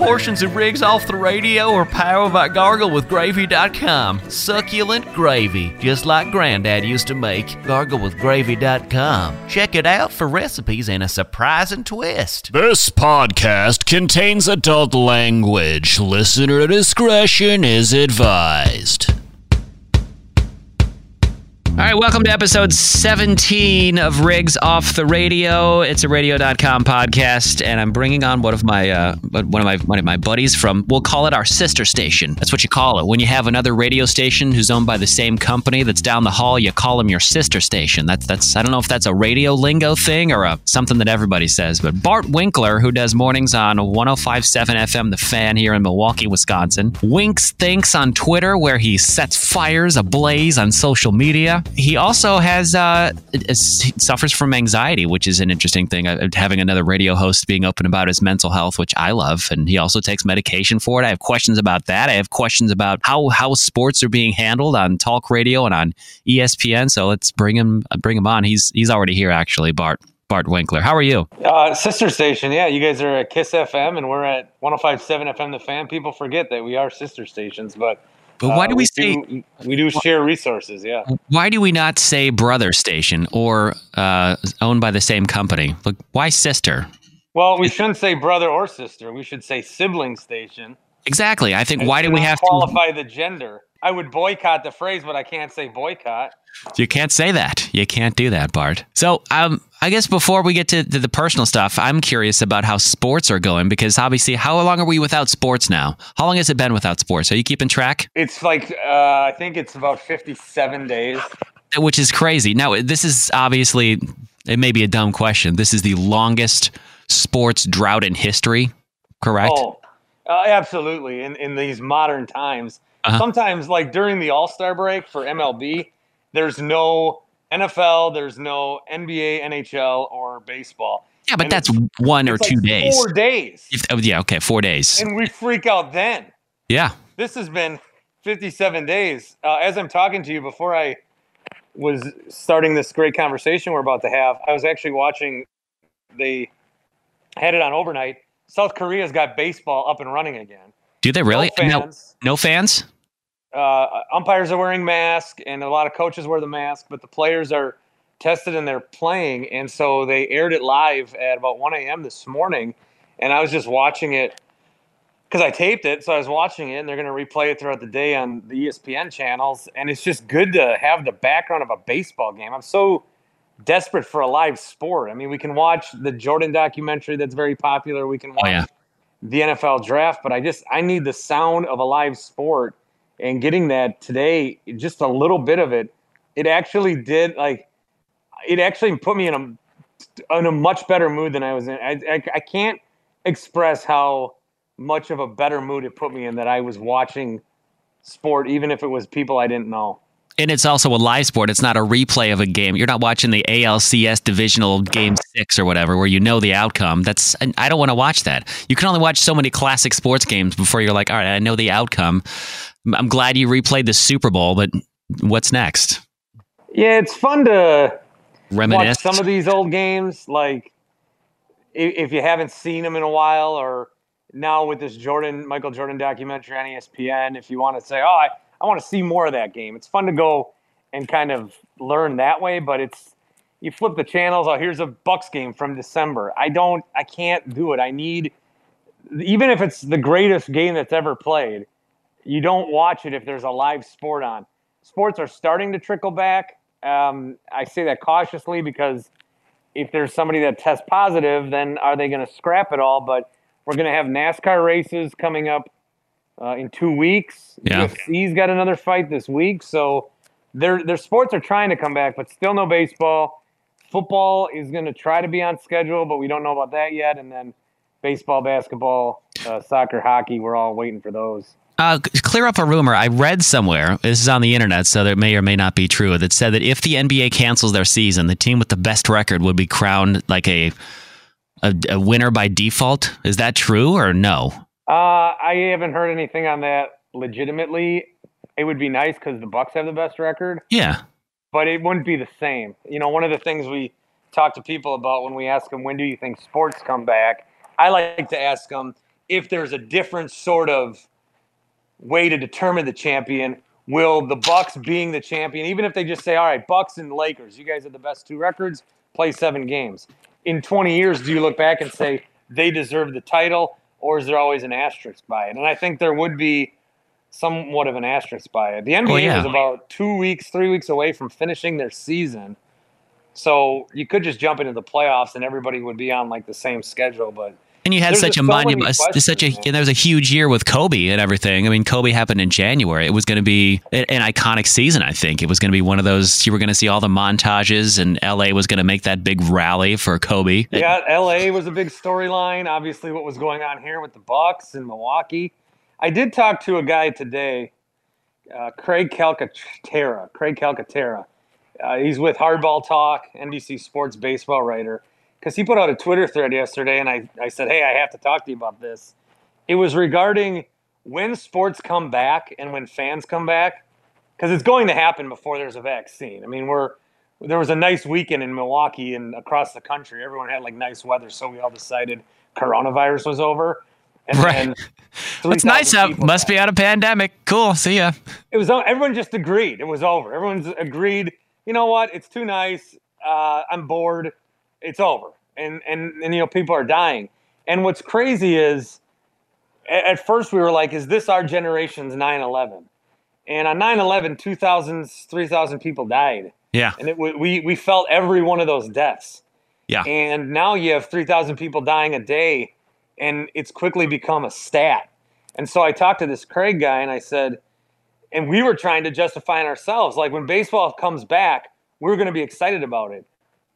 Portions of Riggs off the radio are powered by garglewithgravy.com. Succulent gravy, just like Granddad used to make. Garglewithgravy.com. Check it out for recipes and a surprising twist. This podcast contains adult language. Listener discretion is advised. All right, welcome to episode 17 of Riggs Off the Radio. It's a radio.com podcast, and I'm bringing on one of my uh, one of my one of my buddies from we'll call it our sister station. That's what you call it. When you have another radio station who's owned by the same company that's down the hall, you call them your sister station. That's that's I don't know if that's a radio lingo thing or a, something that everybody says, but Bart Winkler, who does mornings on 105.7 FM The Fan here in Milwaukee, Wisconsin, winks thinks on Twitter where he sets fires ablaze on social media he also has uh, suffers from anxiety, which is an interesting thing. Uh, having another radio host being open about his mental health, which I love, and he also takes medication for it. I have questions about that. I have questions about how how sports are being handled on talk radio and on ESPN. So let's bring him bring him on. He's he's already here actually, Bart. Bart Winkler. How are you? Uh, sister station, yeah. You guys are at Kiss FM, and we're at 105.7 FM. The Fan. People forget that we are sister stations, but but why do uh, we, we say do, we do share resources? Yeah. Why do we not say brother station or uh, owned by the same company? Like, why sister? Well, we shouldn't say brother or sister. We should say sibling station. Exactly. I think why do we have qualify to qualify the gender? I would boycott the phrase, but I can't say boycott. You can't say that. You can't do that, Bart. So, um, I guess before we get to, to, the personal stuff, I'm curious about how sports are going because obviously, how long are we without sports now? How long has it been without sports? Are you keeping track? It's like uh, I think it's about 57 days, which is crazy. Now, this is obviously it may be a dumb question. This is the longest sports drought in history, correct? Oh, uh, absolutely. In in these modern times, uh-huh. sometimes like during the All Star break for MLB, there's no NFL, there's no NBA, NHL, or baseball. Yeah, but and that's one or two like days. Four days. If, oh, yeah, okay, four days. And we freak out then. Yeah. This has been 57 days. Uh, as I'm talking to you, before I was starting this great conversation we're about to have, I was actually watching. They had it on overnight. South Korea's got baseball up and running again. Do they really? No fans. No, no fans? Uh, umpires are wearing masks, and a lot of coaches wear the mask, but the players are tested and they're playing. And so they aired it live at about 1 a.m. this morning, and I was just watching it because I taped it. So I was watching it, and they're going to replay it throughout the day on the ESPN channels. And it's just good to have the background of a baseball game. I'm so desperate for a live sport. I mean, we can watch the Jordan documentary that's very popular. We can watch oh, yeah. the NFL draft, but I just I need the sound of a live sport and getting that today, just a little bit of it, it actually did like it actually put me in a in a much better mood than I was in. I, I, I can't express how much of a better mood it put me in that I was watching sport, even if it was people I didn't know. And it's also a live sport. It's not a replay of a game. You're not watching the ALCS divisional game six or whatever, where you know the outcome. That's I don't want to watch that. You can only watch so many classic sports games before you're like, all right, I know the outcome. I'm glad you replayed the Super Bowl, but what's next? Yeah, it's fun to reminisce watch some of these old games. Like if you haven't seen them in a while, or now with this Jordan Michael Jordan documentary on ESPN, if you want to say, "Oh, I, I want to see more of that game," it's fun to go and kind of learn that way. But it's you flip the channels. Oh, here's a Bucks game from December. I don't, I can't do it. I need, even if it's the greatest game that's ever played you don't watch it if there's a live sport on. Sports are starting to trickle back. Um, I say that cautiously because if there's somebody that tests positive, then are they going to scrap it all? But we're going to have NASCAR races coming up uh, in two weeks. Yeah. UFC's got another fight this week. So their their sports are trying to come back, but still no baseball. Football is going to try to be on schedule, but we don't know about that yet. And then baseball, basketball, uh, soccer, hockey, we're all waiting for those. Uh, clear up a rumor I read somewhere. This is on the internet, so it may or may not be true. That said that if the NBA cancels their season, the team with the best record would be crowned like a a, a winner by default. Is that true or no? Uh, I haven't heard anything on that. Legitimately, it would be nice because the Bucks have the best record. Yeah, but it wouldn't be the same. You know, one of the things we talk to people about when we ask them when do you think sports come back, I like to ask them if there's a different sort of way to determine the champion. Will the Bucks being the champion, even if they just say, "All right, Bucks and Lakers, you guys have the best two records, play seven games." In 20 years, do you look back and say they deserve the title, or is there always an asterisk by it? And I think there would be somewhat of an asterisk by it. The NBA Well, yeah. is about two weeks, three weeks away from finishing their season. So you could just jump into the playoffs and everybody would be on like the same schedule. But And you had There's such a so monument, such a, man. and there was a huge year with Kobe and everything. I mean, Kobe happened in January. It was going to be an iconic season. I think it was going to be one of those. You were going to see all the montages, and LA was going to make that big rally for Kobe. yeah, LA was a big storyline. Obviously, what was going on here with the Bucks and Milwaukee. I did talk to a guy today, uh, Craig Calcaterra. Craig Calcaterra. Uh, he's with Hardball Talk, NBC Sports baseball writer. Because he put out a Twitter thread yesterday, and I, I said, hey, I have to talk to you about this. It was regarding when sports come back and when fans come back, because it's going to happen before there's a vaccine. I mean, we're there was a nice weekend in Milwaukee and across the country. Everyone had like nice weather, so we all decided coronavirus was over. And Right. It's nice people Must died. be out of pandemic. Cool. See ya. It was everyone just agreed. It was over. Everyone's agreed. You know what? It's too nice. Uh, I'm bored. It's over. And, and and you know people are dying. And what's crazy is, at, at first we were like, is this our generation's 9/11? And on 9/11, 2,000, 3,000 people died, Yeah. and it we we felt every one of those deaths. Yeah. And now you have 3,000 people dying a day, and it's quickly become a stat. And so I talked to this Craig guy, and I said, and we were trying to justify it ourselves. Like when baseball comes back, we're going to be excited about it.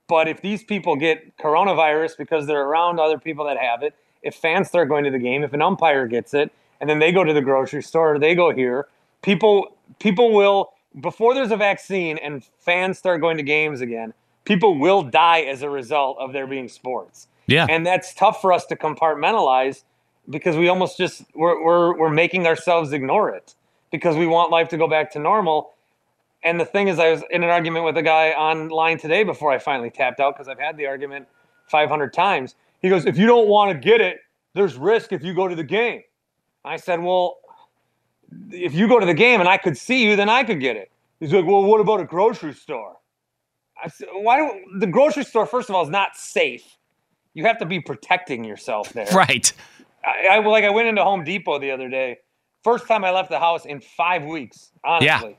But if these people get coronavirus because they're around other people that have it, if fans start going to the game, if an umpire gets it, and then they go to the grocery store, or they go here, people people will before there's a vaccine and fans start going to games again, people will die as a result of there being sports Yeah. and that's tough for us to compartmentalize because we almost just we're, we're we're making ourselves ignore it because we want life to go back to normal and the thing is i was in an argument with a guy online today before i finally tapped out because i've had the argument 500 times he goes if you don't want to get it there's risk if you go to the game i said well if you go to the game and i could see you then i could get it he's like well what about a grocery store I said, why don't the grocery store first of all is not safe you have to be protecting yourself there. Right. I, I like I went into Home Depot the other day. First time I left the house in five weeks. Honestly,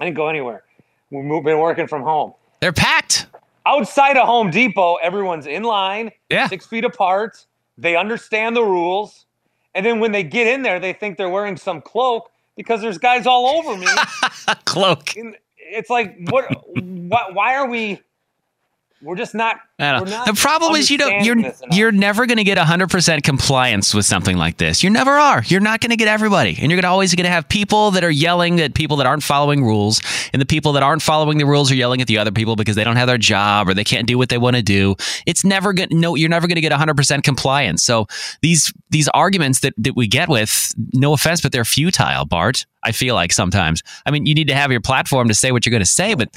I didn't go anywhere. We've been working from home. They're packed. Outside of Home Depot, everyone's in line, Yeah. six feet apart. They understand the rules, and then when they get in there, they think they're wearing some cloak because there's guys all over me. Cloak. And it's like, what? why, why are we? We're just not. I don't know. The problem is you don't you're understanding this enough. you're never going to get 100% compliance with something like this. You never are. You're not going to get everybody. And you're to always going to have people that are yelling at people that aren't following rules and the people that aren't following the rules are yelling at the other people because they don't have their job or they can't do what they want to do. It's never going no you're never going to get 100% compliance. So these these arguments that that we get with no offense but they're futile, Bart. I feel like sometimes. I mean, you need to have your platform to say what you're going to say, but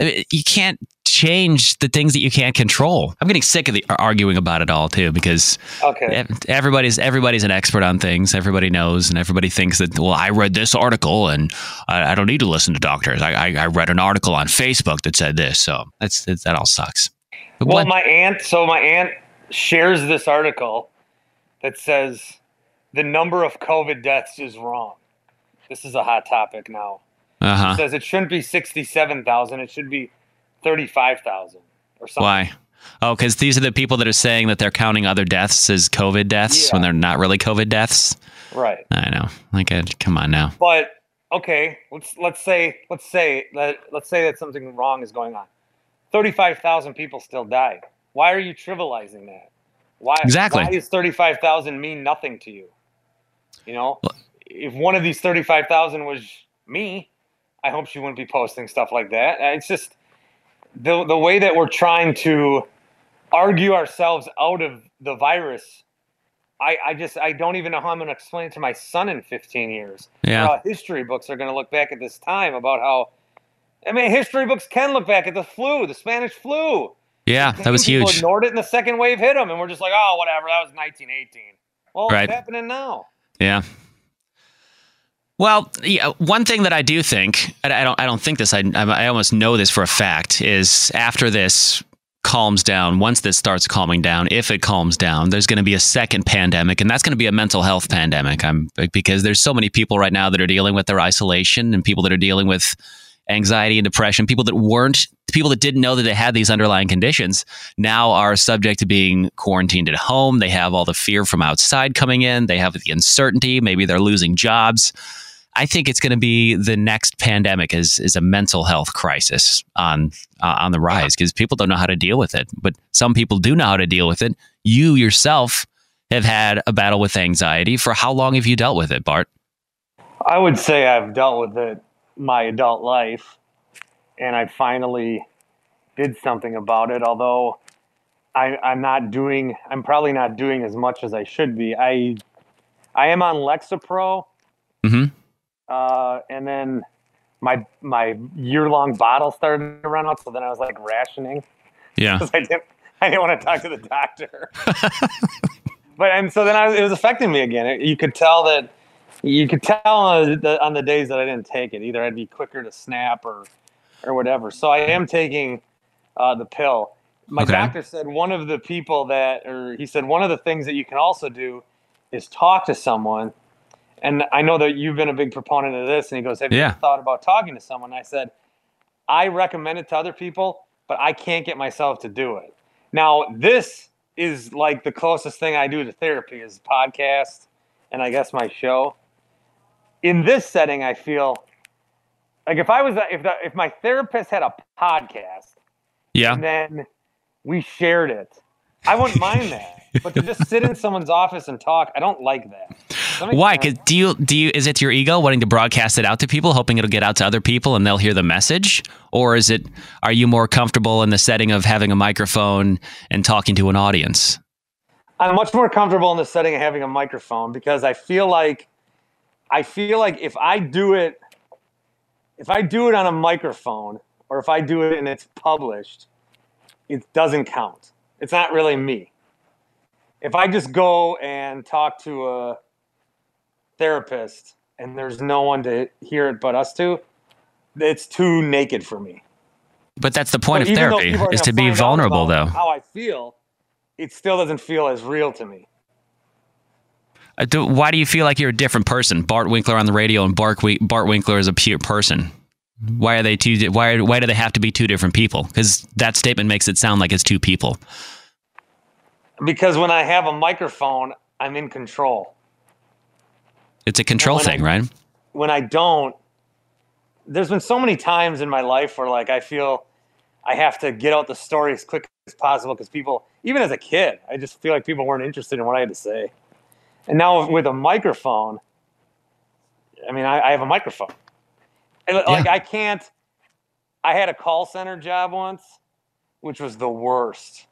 I mean, you can't change the things that you can't control. I'm getting sick of the arguing about it all too because Okay. everybody's everybody's an expert on things. Everybody knows, and everybody thinks that. Well, I read this article, and I, I don't need to listen to doctors. I, I, I read an article on Facebook that said this, so that's, that's that all sucks. But Well, what- my aunt, so my aunt shares this article that says the number of COVID deaths is wrong. This is a hot topic now. uh-huh. It says it shouldn't be 67,000, it should be 35,000 or something. Why? Oh, because these are the people that are saying that they're counting other deaths as COVID deaths when they're not really COVID deaths. Right. I know. Like, come on now. But okay, let's let's say let's say that let's say that something wrong is going on. 35,000 people still died. Why are you trivializing that? Why Exactly. Why does 35,000 mean nothing to you? You know, if one of these 35,000 was me, I hope she wouldn't be posting stuff like that. It's just the the way that we're trying to argue ourselves out of the virus. I, I just I don't even know how I'm going to explain it to my son in 15 years. Yeah. How history books are going to look back at this time about how. I mean, history books can look back at the flu, the Spanish flu. Yeah, that was People huge. Ignored it, and the second wave hit them, and we're just like, oh, whatever. That was 1918. Well, Right. it's happening now. Yeah. Well, yeah, one thing that I do think, and I don't, I don't think this, I, I almost know this for a fact, is after this calms down, once this starts calming down, if it calms down, there's going to be a second pandemic, and that's going to be a mental health pandemic. I'm because there's so many people right now that are dealing with their isolation, and people that are dealing with anxiety and depression, people that weren't, people that didn't know that they had these underlying conditions, now are subject to being quarantined at home. They have all the fear from outside coming in. They have the uncertainty. Maybe they're losing jobs. I think it's going to be the next pandemic is is a mental health crisis on uh, on the rise because people don't know how to deal with it. But some people do know how to deal with it. You yourself have had a battle with anxiety. For how long have you dealt with it, Bart? I would say I've dealt with it my adult life, and I finally did something about it. Although I, I'm not doing, I'm probably not doing as much as I should be. I I am on Lexapro, Mhm. Uh, and then my my year long bottle started to run out. So then I was like rationing Yeah. because I didn't I didn't want to talk to the doctor. but and so then I it was affecting me again. It- you could tell that you could tell on the, on the days that I didn't take it. Either I'd be quicker to snap or or whatever. So I am taking uh, the pill. My Okay. doctor said one of the people that, or he said one of the things that you can also do is talk to someone. And I know that you've been a big proponent of this. And he goes, "Have you Yeah. ever thought about talking to someone?" I said, "I recommend it to other people, but I can't get myself to do it." Now, this is like the closest thing I do to therapy is podcast and I guess my show. In this setting, I feel like if I was if the, if my therapist had a podcast Yeah. and then we shared it, I wouldn't mind that. But to just sit in someone's office and talk, I don't like that. Does that make Why? Because do you do you is it your ego wanting to broadcast it out to people, hoping it'll get out to other people and they'll hear the message, or is it are you more comfortable in the setting of having a microphone and talking to an audience? I'm much more comfortable in the setting of having a microphone because I feel like I feel like if I do it if I do it on a microphone or if I do it and it's published, it doesn't count. It's not really me. If I just go and talk to a therapist and there's no one to hear it but us two, it's too naked for me. But that's the point So of therapy is to be vulnerable, though. How I feel, it still doesn't feel as real to me. Uh, do- Why do you feel like you're a different person? Bart Winkler on the radio and Bart, Bart Winkler is a pure person. Why are they two? Why why do they have to be two different people? Because that statement makes it sound like it's two people. Because when I have a microphone, I'm in control. It's a control when I- thing, right? When I don't, there's been so many times in my life where like I feel I have to get out the story as quick as possible because people, even as a kid, I just feel like people weren't interested in what I had to say. And now with a microphone, I mean, I, I have a microphone. And, Like I can't. I had a call center job once, which was the worst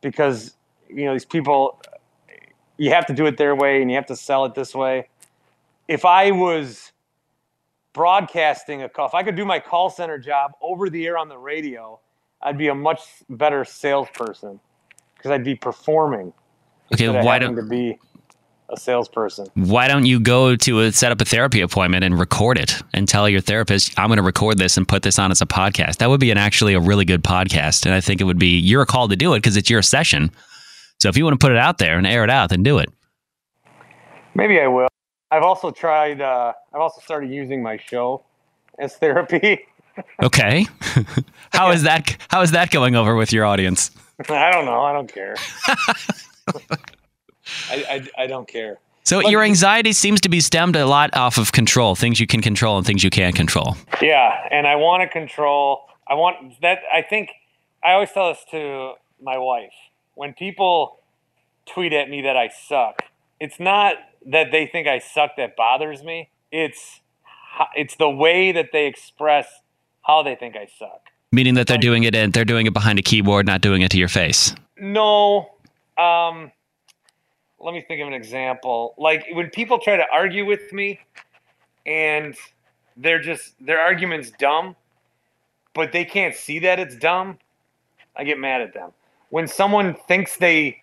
because you know these people you have to do it their way and you have to sell it this way. If I was broadcasting a call, if I could do my call center job over the air on the radio, I'd be a much better salesperson because I'd be performing Okay, why don't to be a salesperson. why don't you go to a, set up a therapy appointment and record it and tell your therapist i'm going to record this and put this on as a podcast that would be an actually a really good podcast and i think it would be you're called to do it because it's your session so if you want to put it out there and air it out then do it Maybe I will. I've also tried. Uh, I've also started using my show as therapy. okay how is that how is that going over with your audience I don't know. I don't care. I, I, I don't care. so But- your anxiety seems to be stemmed a lot off of control things you can control and things you can't control Yeah, and I want to control. I want that. I think I always tell this to my wife when people tweet at me that I suck. It's not that they think I suck that bothers me. It's it's the way that they express how they think I suck. meaning that they're doing it and they're doing it behind a keyboard not doing it to your face No. Um, let me think of an example. Like when people try to argue with me and they're just their argument's dumb, but they can't see that it's dumb, I get mad at them. When someone thinks they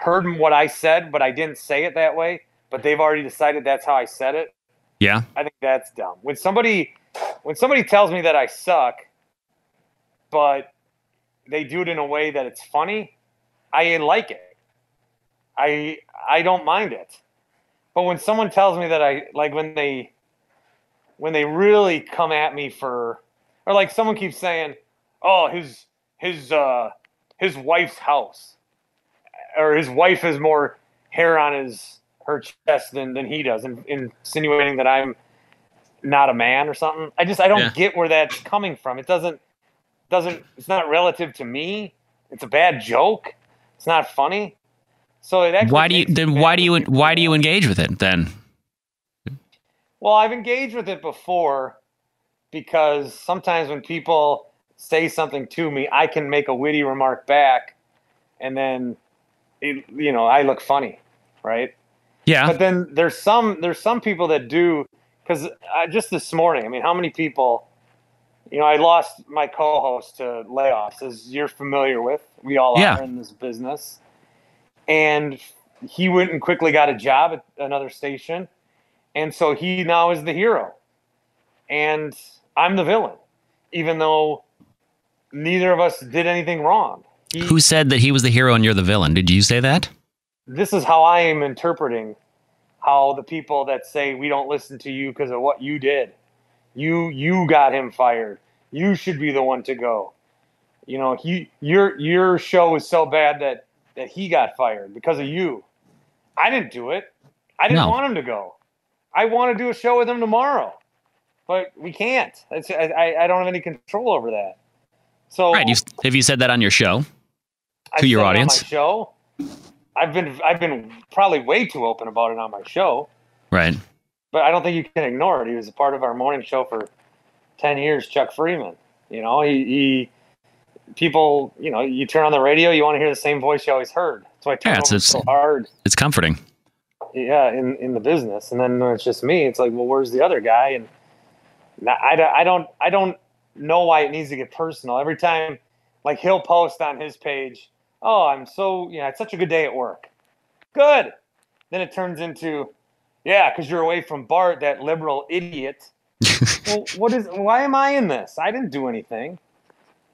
heard what I said, but I didn't say it that way. But they've already decided that's how I said it. Yeah. I think that's dumb. When somebody when somebody tells me that I suck, but they do it in a way that it's funny, I like it. I I don't mind it. But when someone tells me that I like when they when they really come at me for or like someone keeps saying, "Oh, his his uh his wife's house." Or his wife has more hair on his her chest than than he does and insinuating that I'm not a man or something. I just I don't Yeah. get where that's coming from. It doesn't doesn't it's not relative to me. It's a bad joke. It's not funny. So it actually Why do you then why do you why do you engage with it then? Well, I've engaged with it before because sometimes when people say something to me, I can make a witty remark back, and then it, you know I look funny, right? Yeah. But then there's some there's some people that do because just this morning, I mean, how many people? You know, I lost my co-host to layoffs, as you're familiar with. We all Yeah. are in this business, and he went and quickly got a job at another station, and so he now is the hero, and I'm the villain, even though neither of us did anything wrong. He, Who said that he was the hero and you're the villain? Did you say that? this is how I am interpreting how the people that say we don't listen to you because of what you did. You you got him fired. You should be the one to go. You know, he your your show is so bad that that he got fired because of you. I didn't do it. I didn't No. want him to go. I want to do a show with him tomorrow, but we can't. It's, I, I I don't have any control over that. So Right. You, have you said that on your show? To your audience? my show. I've been I've been probably way too open about it on my show, Right. but I don't think you can ignore it. He was a part of our morning show for ten years. Chuck Freeman, you know, he, he people, you know, you turn on the radio, you want to hear the same voice you always heard. Why I turn Yeah, it's- it's- so hard. It's comforting. Yeah, in in the business, and then when it's just me. It's like, well, where's the other guy? And I, I don't I don't know why it needs to get personal. Every time, like he'll post on his page, "Oh, I'm so yeah, it's such a good day at work." Good. Then it turns into, yeah, because you're away from Bart, that liberal idiot. well, what is? Why am I in this? I didn't do anything.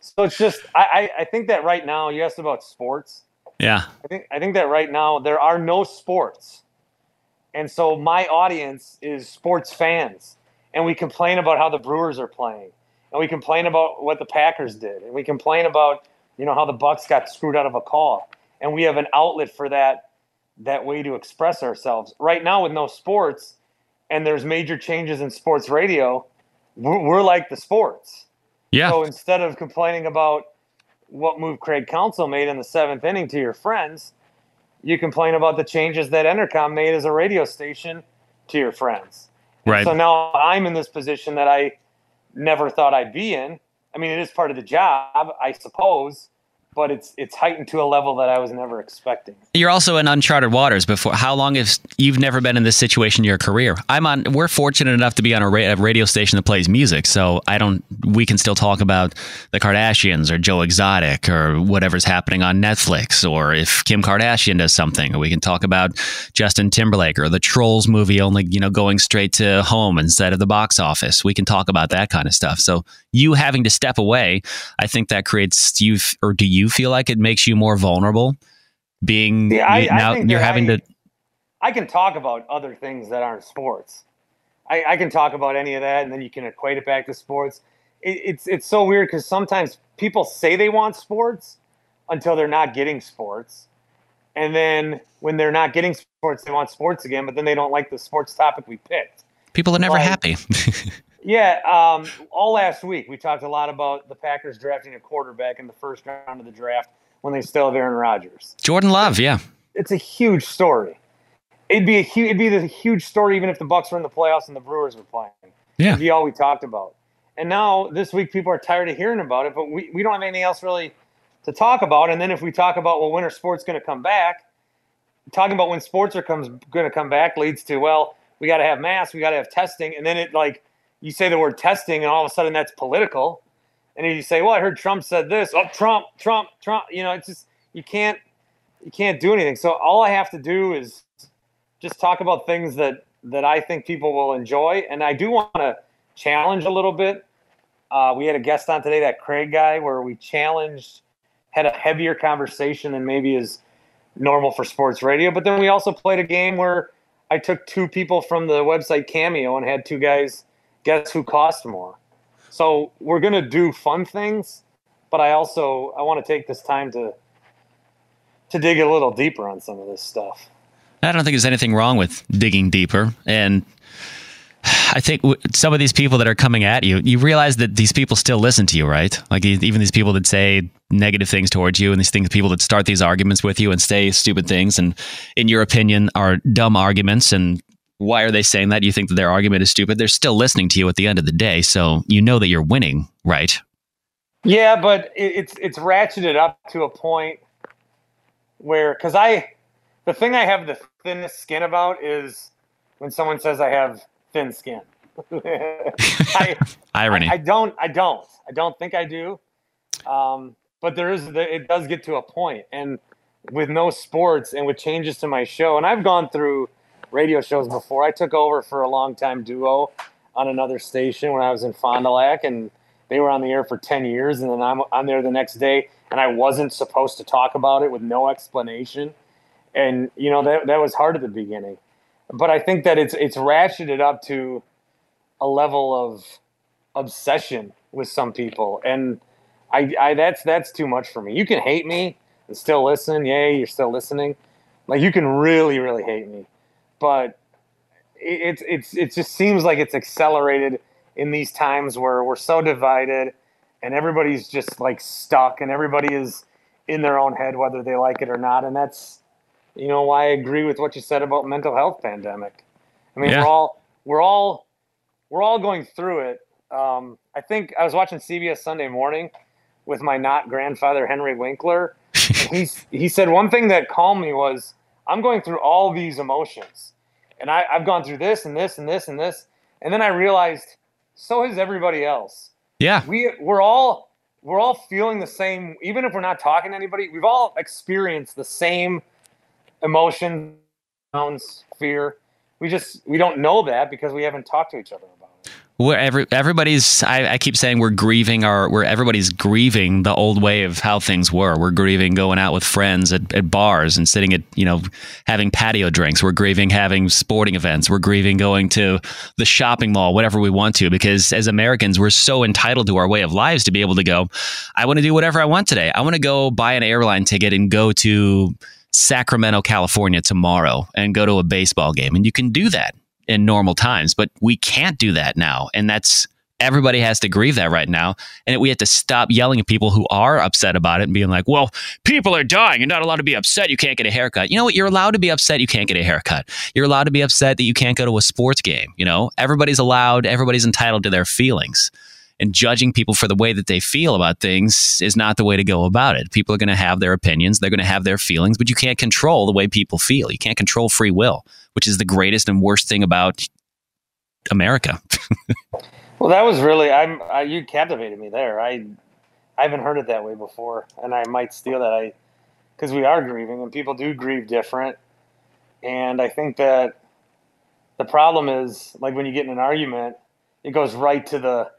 So it's just I, I I think that right now you asked about sports. Yeah. I think I think that right now there are no sports, and so my audience is sports fans, and we complain about how the Brewers are playing, and we complain about what the Packers did, and we complain about you know how the Bucks got screwed out of a call, and we have an outlet for that that way to express ourselves. Right now with no sports, and there's major changes in sports radio, we're, we're like the sports. Yeah. So instead of complaining about what move Craig Counsell made in the seventh inning to your friends, you complain about the changes that Entercom made as a radio station to your friends. Right. So now I'm in this position that I never thought I'd be in. I mean, it is part of the job, I suppose, but it's it's heightened to a level that I was never expecting. You're also in uncharted waters. Before how long have you've never been in this situation in your career? I'm on. We're fortunate enough to be on a, ra- a radio station that plays music, so I don't. We can still talk about the Kardashians or Joe Exotic or whatever's happening on Netflix, or if Kim Kardashian does something, or we can talk about Justin Timberlake or the Trolls movie only you know going straight to home instead of the box office. We can talk about that kind of stuff. So you having to step away, I think that creates you, f- or do you feel like it makes you more vulnerable? Being I- you- now you're having I- to I can talk about other things that aren't sports. I, I can talk about any of that, and then you can equate it back to sports. It, it's it's so weird because sometimes people say they want sports until they're not getting sports, and then when they're not getting sports, they want sports again. But then they don't like the sports topic we picked. people are never like- happy. Yeah, um, all last week we talked a lot about the Packers drafting a quarterback in the first round of the draft when they still have Aaron Rodgers. Jordan Love, yeah. it's a huge story. It'd be a huge, it'd be the huge story even if the Bucks were in the playoffs and the Brewers were playing. Yeah. It'd be all we talked about. And now this week people are tired of hearing about it, but we, we don't have anything else really to talk about. And then if we talk about well, when are sports going to come back? Talking about when sports are comes going to come back leads to well, we got to have masks, we got to have testing, and then it like you say the word testing, and all of a sudden that's political. And then you say, well, I heard Trump said this. Oh, Trump, Trump, Trump. You know, it's just you can't you can't do anything. So all I have to do is just talk about things that that I think people will enjoy, and I do want to challenge a little bit. Uh, we had a guest on today, that Craig guy, where we challenged, had a heavier conversation than maybe is normal for sports radio. But then we also played a game where I took two people from the website Cameo and had two guys guess who cost more. So we're gonna do fun things, but I also I want to take this time to to dig a little deeper on some of this stuff. I don't think there's anything wrong with digging deeper. And I think some of these people that are coming at you, you realize that these people still listen to you, right? Like even these people that say negative things towards you and these things, people that start these arguments with you and say stupid things and, in your opinion, are dumb arguments. And why are they saying that? You think that their argument is stupid. They're still listening to you at the end of the day. So you know that you're winning, right? Yeah, but it's it's ratcheted up to a point where because I the thing I have the thinnest skin about is when someone says I have thin skin. I, Irony. I, I, don't. I don't. I don't think I do. Um, but there is. The, it does get to a point, and with no sports and with changes to my show, and I've gone through radio shows before. I took over for a long time duo on another station when I was in Fond du Lac, and they were on the air for ten years, and then I'm on there the next day, and I wasn't supposed to talk about it with no explanation and you know that that was hard at the beginning, but I think that it's it's ratcheted up to a level of obsession with some people, and I, I that's that's too much for me. You can hate me and still listen. Yay, you're still listening. Like you can really really hate me, but it's it's it just seems like it's accelerated in these times where we're so divided and everybody's just like stuck and everybody is in their own head whether they like it or not and that's you know why I agree with what you said about mental health pandemic. I mean, yeah. we're all we're all we're all going through it. Um, I think I was watching CBS Sunday Morning with my not grandfather Henry Winkler. he he said one thing that calmed me was I'm going through all these emotions, and I, I've gone through this and this and this and this, and then I realized so has everybody else. Yeah, we we're all we're all feeling the same, even if we're not talking to anybody. We've all experienced the same emotion, fear. We just we don't know that because we haven't talked to each other. Where every everybody's, I, I, keep saying we're grieving our, where everybody's grieving the old way of how things were. We're grieving going out with friends at, at bars and sitting at, you know, having patio drinks. We're grieving having sporting events. We're grieving going to the shopping mall, whatever we want to, because as Americans, we're so entitled to our way of lives to be able to go, I want to do whatever I want today. I want to go buy an airline ticket and go to Sacramento, California tomorrow and go to a baseball game. And you can do that in normal times, but we can't do that now. And that's everybody has to grieve that right now. And we have to stop yelling at people who are upset about it and being like, well, people are dying. You're not allowed to be upset. You can't get a haircut. You know what? You're allowed to be upset. You can't get a haircut. You're allowed to be upset that you can't go to a sports game. You know, everybody's allowed, everybody's entitled to their feelings and judging people for the way that they feel about things is not the way to go about it. People are going to have their opinions, they're going to have their feelings, but you can't control the way people feel. You can't control free will, which is the greatest and worst thing about America. well, that was really I'm I, you captivated me there. I I haven't heard it that way before, and I might steal that. I because we are grieving, and people do grieve different, and I think that the problem is like when you get in an argument, it goes right to the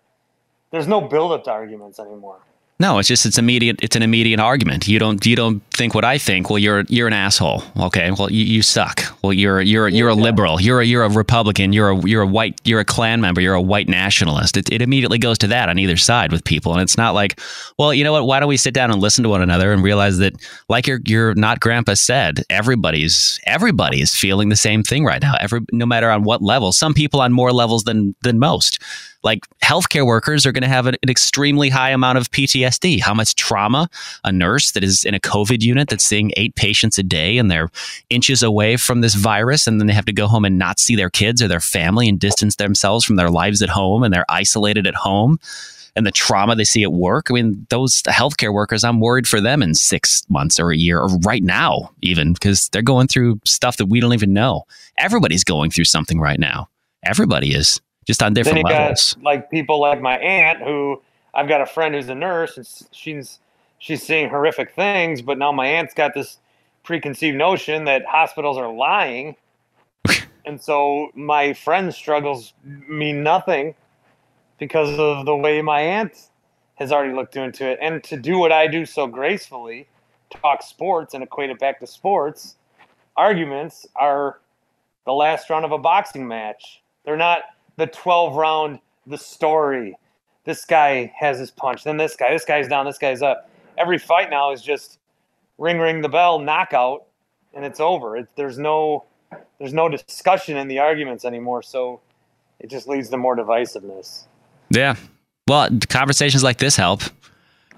there's no build up to arguments anymore. No, it's just it's immediate. It's an immediate argument. You don't you don't think what I think. Well, you're you're an asshole. Okay, well you, you suck. Well, you're you're you're a liberal. You're a you're a Republican. You're a you're a white. You're a Klan member. You're a white nationalist. It, it immediately goes to that on either side with people, and it's not like, well, you know what? Why don't we sit down and listen to one another and realize that, like your your not grandpa said, everybody's everybody is feeling the same thing right now. Every no matter on what level. Some people on more levels than than most like healthcare workers are going to have an, an, extremely high amount of PTSD. How much trauma a nurse that is in a COVID unit that's seeing eight patients a day and they're inches away from this virus, and then they have to go home and not see their kids or their family and distance themselves from their lives at home, and they're isolated at home. And the trauma they see at work. I mean, those healthcare workers, I'm worried for them in six months or a year or right now, even because they're going through stuff that we don't even know. Everybody's going through something right now. Everybody is just on different then you levels. Got, like people like my aunt, who I've got a friend who's a nurse, and she's she's seeing horrific things. But now my aunt's got this preconceived notion that hospitals are lying. and so my friend's struggles mean nothing because of the way my aunt has already looked into it. And to do what I do so gracefully, talk sports and equate it back to sports, arguments are the last round of a boxing match. They're not the 12 round, the story. This guy has his punch, then this guy, this guy's down, this guy's up. Every fight now is just ring ring the bell, knockout, and it's over. It, there's no there's no discussion in the arguments anymore, so it just leads to more divisiveness. Yeah. Well, conversations like this help.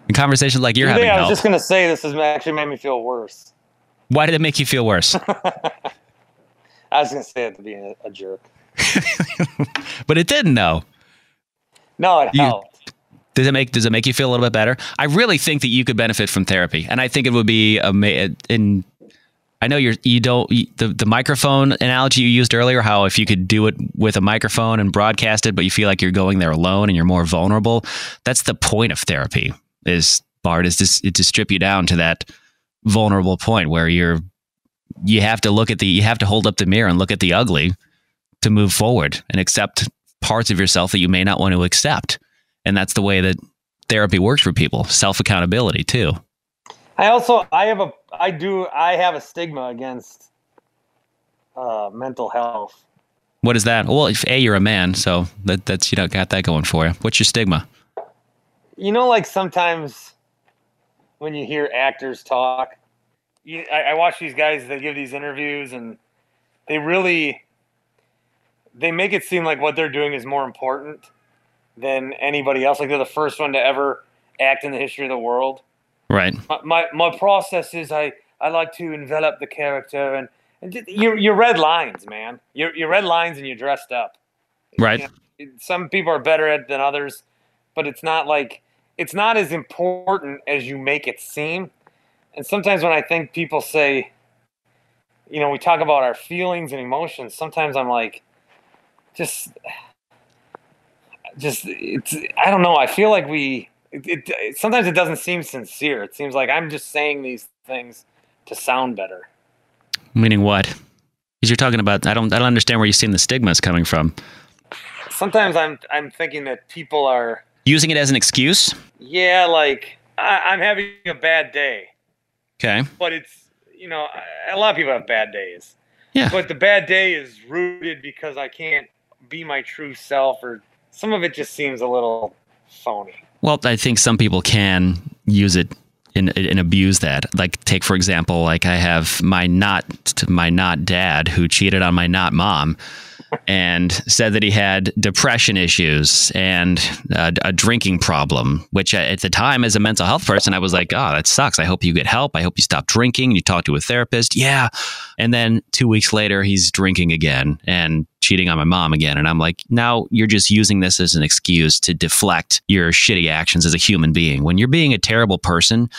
And conversations like you're having I was help. just gonna say this has actually made me feel worse. Why did it make you feel worse? I was gonna say it to be a, a jerk. but it didn't though. No, it You- helped. Does it make Does it make you feel a little bit better? I really think that you could benefit from therapy, and I think it would be ama- in. I know you're you don't you- the the microphone analogy you used earlier. How if you could do it with a microphone and broadcast it, but you feel like you're going there alone and you're more vulnerable. That's the point of therapy. Is Bart is just to strip you down to that vulnerable point where you're you have to look at the you have to hold up the mirror and look at the ugly to move forward and accept parts of yourself that you may not want to accept. And that's the way that therapy works for people. Self accountability too. I also I have a I do I have a stigma against uh, mental health. What is that? Well, if a you're a man, so that that's you know got that going for you. What's your stigma? You know, like sometimes when you hear actors talk, you, I, I watch these guys. They give these interviews, and they really they make it seem like what they're doing is more important than anybody else. Like they're the first one to ever act in the history of the world. Right. my, my, my process is I, I like to envelop the character and, and ju- you, you read lines, man. You, you read lines and you're dressed up. Right. You know, some people are better at it than others, but it's not like it's not as important as you make it seem. And sometimes when I think people say, you know, we talk about our feelings and emotions, sometimes I'm like, just, just it's I don't know. I feel like we it, it, sometimes it doesn't seem sincere. It seems like I'm just saying these things to sound better. Meaning what? Because you're talking about I don't I don't understand where you're seeing the stigmas coming from. Sometimes I'm I'm thinking that people are Using it as an excuse. yeah like I, I'm having a bad day, Okay. but it's you know a lot of people have bad days. Yeah. But the bad day is rooted because I can't be my true self, or some of it just seems a little phony. Well, I think some people can use it and, and abuse that. Like, take for example, like I have my not my not dad who cheated on my not mom, and said that he had depression issues and a, a drinking problem. Which at the time, as a mental health person, I was like, "Oh, that sucks. I hope you get help. I hope you stop drinking. You talk to a therapist." Yeah, and then two weeks later, he's drinking again and cheating on my mom again. And I'm like, now you're just using this as an excuse to deflect your shitty actions as a human being. When you're being a terrible person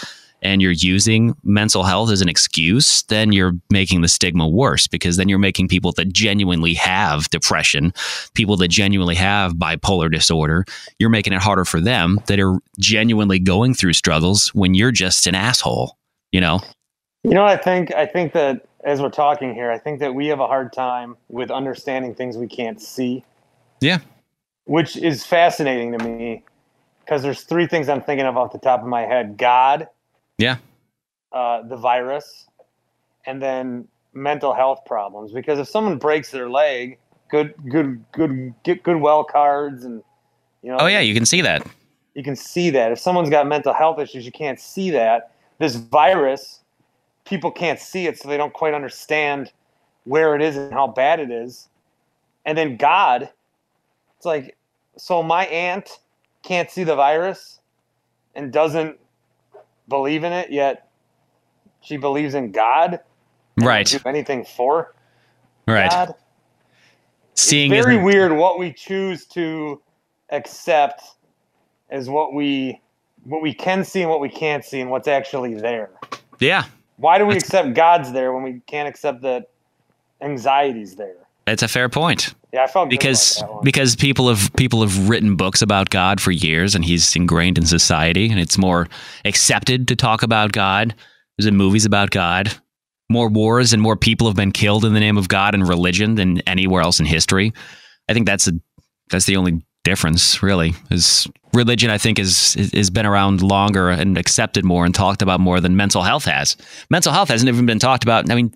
and you're using mental health as an excuse, then you're making the stigma worse because then you're making people that genuinely have depression, people that genuinely have bipolar disorder, you're making it harder for them that are genuinely going through struggles when you're just an asshole, you know? You know I think? I think that as we're talking here, I think that we have a hard time with understanding things we can't see, Yeah. which is fascinating to me because there's three things I'm thinking of off the top of my head: God, Yeah. uh, the virus, and then mental health problems. Because if someone breaks their leg, good, good, good, get good well cards, and you know, Oh, yeah, you can see that. you can see that. If someone's got mental health issues, you can't see that. This virus, people can't see it, so they don't quite understand where it is and how bad it is. And then God, it's like, so my aunt can't see the virus and doesn't believe in it, yet she believes in God. Right. Do anything for Right. God. Seeing it's very weird what we choose to accept as what we what we can see and what we can't see and what's actually there. Yeah. Why do we That's- accept God's there when we can't accept that anxiety's there? It's a fair point. Yeah, I felt because because people have people have written books about God for years, and he's ingrained in society, and it's more accepted to talk about God. There's movies about God. more wars and more people have been killed in the name of God and religion than anywhere else in history. I think that's a that's the only difference, really. Is religion? I think is has been around longer and accepted more and talked about more than mental health has. Mental health hasn't even been talked about. I mean,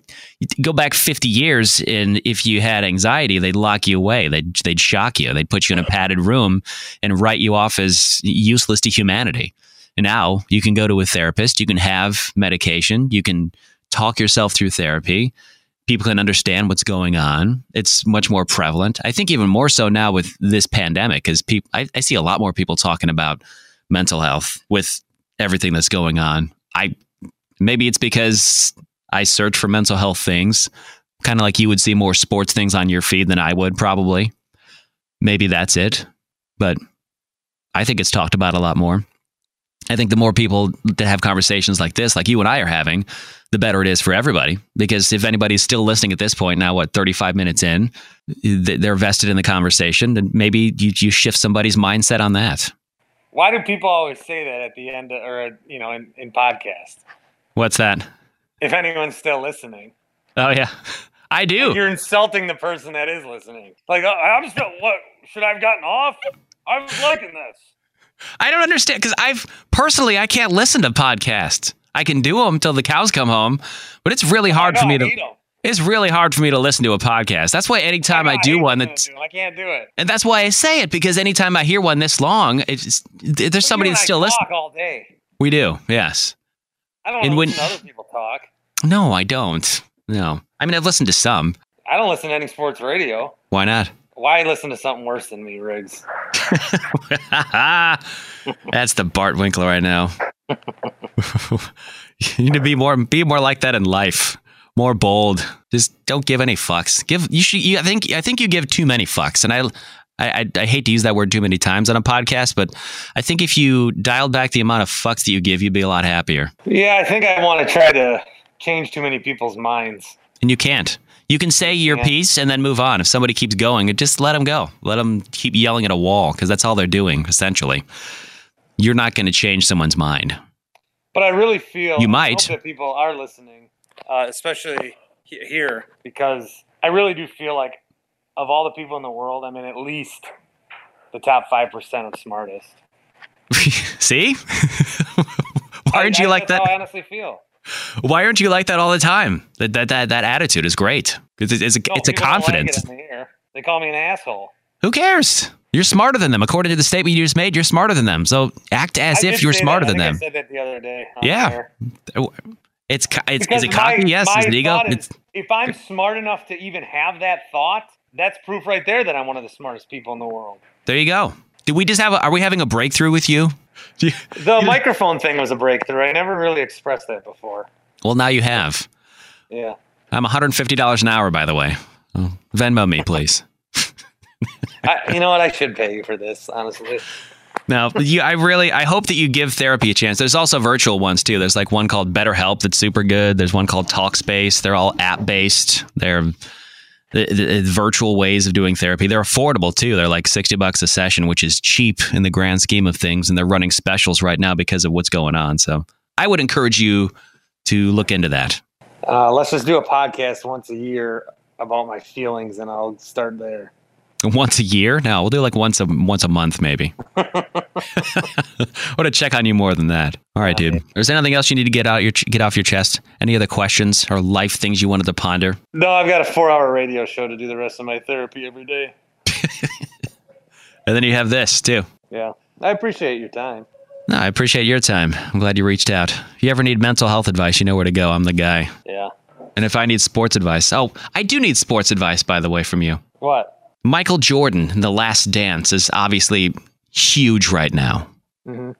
go back fifty years, and if you had anxiety, they'd lock you away. They'd they'd shock you. They'd put you in a padded room and write you off as useless to humanity. And now you can go to a therapist. You can have medication. You can talk yourself through therapy people can understand what's going on. It's much more prevalent. I think even more so now with this pandemic, because people, I, I, see a lot more people talking about mental health with everything that's going on. I maybe it's because I search for mental health things, kind of like you would see more sports things on your feed than I would probably. Maybe that's it, but I think it's talked about a lot more. I think the more people that have conversations like this, like you and I are having, the better it is for everybody. Because if anybody's still listening at this point, now what, 35 minutes in, they're vested in the conversation, then maybe you, you shift somebody's mindset on that. Why do people always say that at the end of, or, you know, in, in podcast? What's that? If anyone's still listening. Oh, yeah. I do. Like you're insulting the person that is listening. Like, I'm still, what, should I have gotten off? I was liking this. I don't understand because I've personally I can't listen to podcasts. I can do them till the cows come home, but it's really hard know, for me to. It's really hard for me to listen to a podcast. That's why anytime I, know, I do I one, that's I can't do it, and that's why I say it because anytime I hear one this long, it's there's but somebody that's still listening. all day. We do, yes. I don't and when, other people talk. No, I don't. No, I mean I've listened to some. I don't listen to any sports radio. Why not? Why listen to something worse than me, Riggs? That's the Bart Winkler right now. you need to be more be more like that in life. More bold. Just don't give any fucks. Give you should. You, I think I think you give too many fucks, and I, I I hate to use that word too many times on a podcast, but I think if you dialed back the amount of fucks that you give, you'd be a lot happier. Yeah, I think I want to try to change too many people's minds. And you can't. You can say your yeah. piece and then move on. If somebody keeps going, just let them go. Let them keep yelling at a wall because that's all they're doing, essentially. You're not going to change someone's mind. But I really feel you might that people are listening, uh, especially here, because I really do feel like of all the people in the world, I'm in at least the top five percent of smartest. See, why aren't you I, like that? I honestly feel. Why aren't you like that all the time? That that that, that attitude is great. It's, it's, a, no, it's a confidence. Like it they call me an asshole. Who cares? You're smarter than them. According to the statement you just made, you're smarter than them. So act as I if you're smarter than them. I said that the other day. Yeah. Oh, it's, it's is it cocky? My, yes. My is it ego? Is, if I'm smart enough to even have that thought, that's proof right there that I'm one of the smartest people in the world. There you go. Did we just have? A, are we having a breakthrough with you? You the you microphone thing was a breakthrough. I never really expressed that before. Well, now you have. Yeah. I'm $150 an hour, by the way. Oh, Venmo me, please. I, you know what? I should pay you for this, honestly. No, you, I really, I hope that you give therapy a chance. There's also virtual ones too. There's like one called BetterHelp that's super good. There's one called Talkspace. They're all app based. They're the, the, virtual ways of doing therapy. They're affordable too. They're like 60 bucks a session, which is cheap in the grand scheme of things. And they're running specials right now because of what's going on. So I would encourage you to look into that. Uh, let's just do a podcast once a year about my feelings and I'll start there. Once a year? No, we'll do like once a once a month, maybe. I want to check on you more than that. All right, dude. Is there anything else you need to get out your get off your chest? Any other questions or life things you wanted to ponder? No, I've got a four-hour radio show to do the rest of my therapy every day. and then you have this too. Yeah, I appreciate your time. No, I appreciate your time. I'm glad you reached out. If you ever need mental health advice, you know where to go. I'm the guy. Yeah. And if I need sports advice, oh, I do need sports advice, by the way, from you. What? Michael Jordan, The Last Dance, is obviously huge right now. Mm-hmm.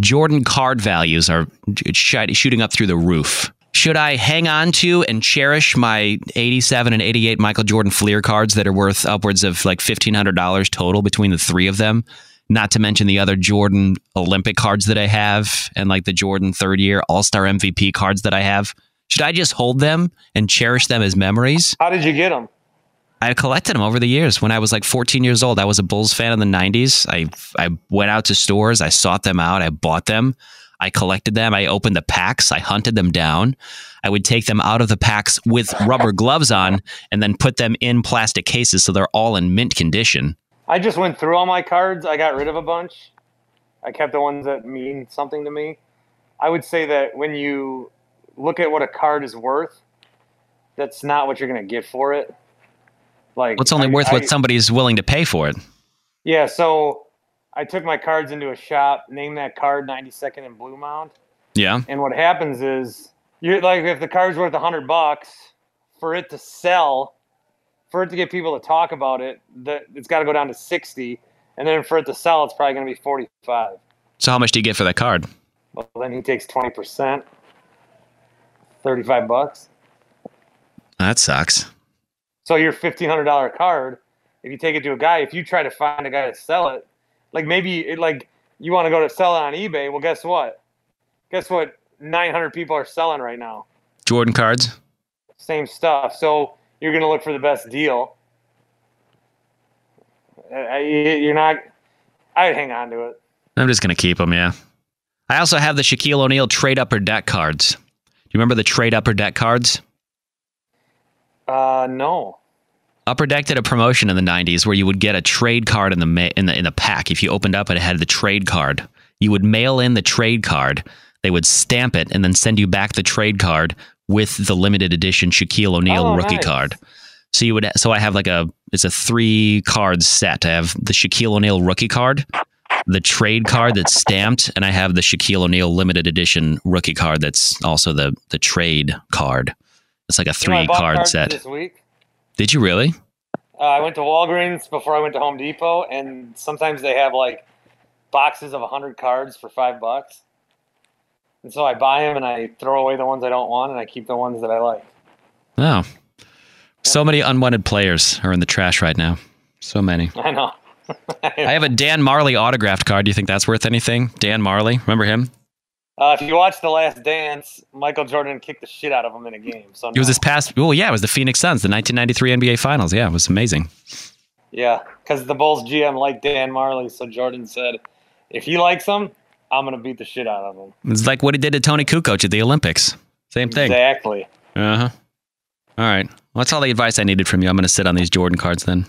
Jordan card values are shooting up through the roof. Should I hang on to and cherish my 87 and 88 Michael Jordan Fleer cards that are worth upwards of like $1,500 total between the three of them? Not to mention the other Jordan Olympic cards that I have and like the Jordan third year All Star MVP cards that I have. Should I just hold them and cherish them as memories? How did you get them? I collected them over the years. When I was like 14 years old, I was a Bulls fan in the 90s. I I went out to stores, I sought them out, I bought them. I collected them. I opened the packs. I hunted them down. I would take them out of the packs with rubber gloves on and then put them in plastic cases so they're all in mint condition. I just went through all my cards. I got rid of a bunch. I kept the ones that mean something to me. I would say that when you look at what a card is worth, that's not what you're going to get for it. Like What's only I- worth I- what somebody's willing to pay for it? Yeah, so I took my cards into a shop, named that card 92nd and Bluemound, Yeah. and what happens is you're like if the card's worth 100 bucks for it to sell, for it to get people to talk about it, that it's got to go down to 60, and then for it to sell, it's probably going to be 45. So how much do you get for that card? Well, then he takes 20%, 35 bucks. That sucks. So your fifteen hundred dollar card, if you take it to a guy, if you try to find a guy to sell it, like maybe it like you want to go to sell it on eBay. Well, guess what? Guess what? Nine hundred people are selling right now. Jordan cards? Same stuff. So you're gonna look for the best deal. You're not. I'd hang on to it. I'm just going to keep them, yeah. I also have the Shaquille O'Neal trade upper deck cards. Do you remember the trade upper deck cards? Uh, no. Upper Deck did a promotion in the '90s where you would get a trade card in the ma- in the in the pack. If you opened up and it had the trade card, you would mail in the trade card. They would stamp it and then send you back the trade card with the limited edition Shaquille O'Neal Oh, rookie nice. card. So you would so I have like a it's a three card set. I have the Shaquille O'Neal rookie card, the trade card that's stamped, and I have the Shaquille O'Neal limited edition rookie card that's also the the trade card. It's like a You know, three-card set. this week. Did you really? Uh, I went to Walgreens before I went to Home Depot, and sometimes they have like boxes of 100 cards for five bucks. And so I buy them and I throw away the ones I don't want, and I keep the ones that I like. Oh. So many unwanted players are in the trash right now. So many. I know. I have a Dan Majerle autographed card. Do you think that's worth anything? Dan Majerle, remember him? Uh, if you watch The Last Dance, Michael Jordan kicked the shit out of him in a game. So It was no. this past. Oh yeah, it was the Phoenix Suns, the 1993 NBA Finals. Yeah, it was amazing. yeah, because the Bulls GM liked Dan Majerle, so Jordan said, if he likes him, I'm gonna beat the shit out of him. It's like what he did to Toni Kukoc at the Olympics. Same thing. Exactly. Uh huh. All right. Well, that's all the advice I needed from you. I'm going to sit on these Jordan cards then.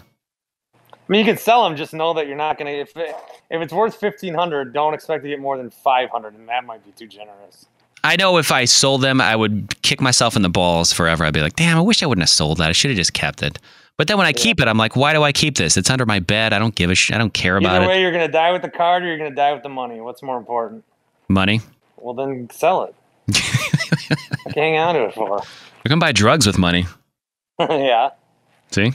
I mean, you can sell them. Just know that you're not gonna. If it, if it's worth 1500, don't expect to get more than 500, and that might be too generous. I know if I sold them, I would kick myself in the balls forever. I'd be like, damn, I wish I wouldn't have sold that. I should have just kept it. But then when I keep it, I'm like, why do I keep this? It's under my bed. I don't give a sh- I don't care about Either it. Either way, you're gonna die with the card, or you're gonna die with the money. What's more important? Money. Well, then sell it. Hang on to it for. We can buy drugs with money. yeah. See?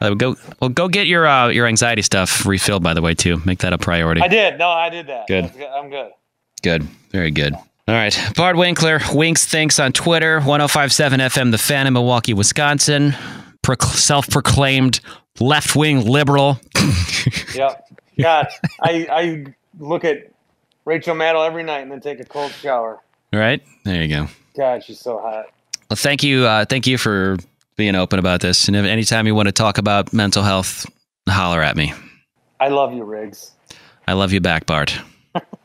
Uh, go well. Go get your uh, your anxiety stuff refilled. By the way, too. Make that a priority. I did. No, I did that. Good. Good. I'm good. Good. Very good. All right. Bart Winkler, Winks Thinks on Twitter, 1057 FM, The Fan in Milwaukee, Wisconsin. Pro- self proclaimed left wing liberal. Yep. God, I I look at Rachel Maddow every night and then take a cold shower. All right. There you go. God, she's so hot. Well, thank you. Uh, thank you for being open about this. And if anytime you want to talk about mental health, holler at me. I love you, Riggs. I love you back, Bart.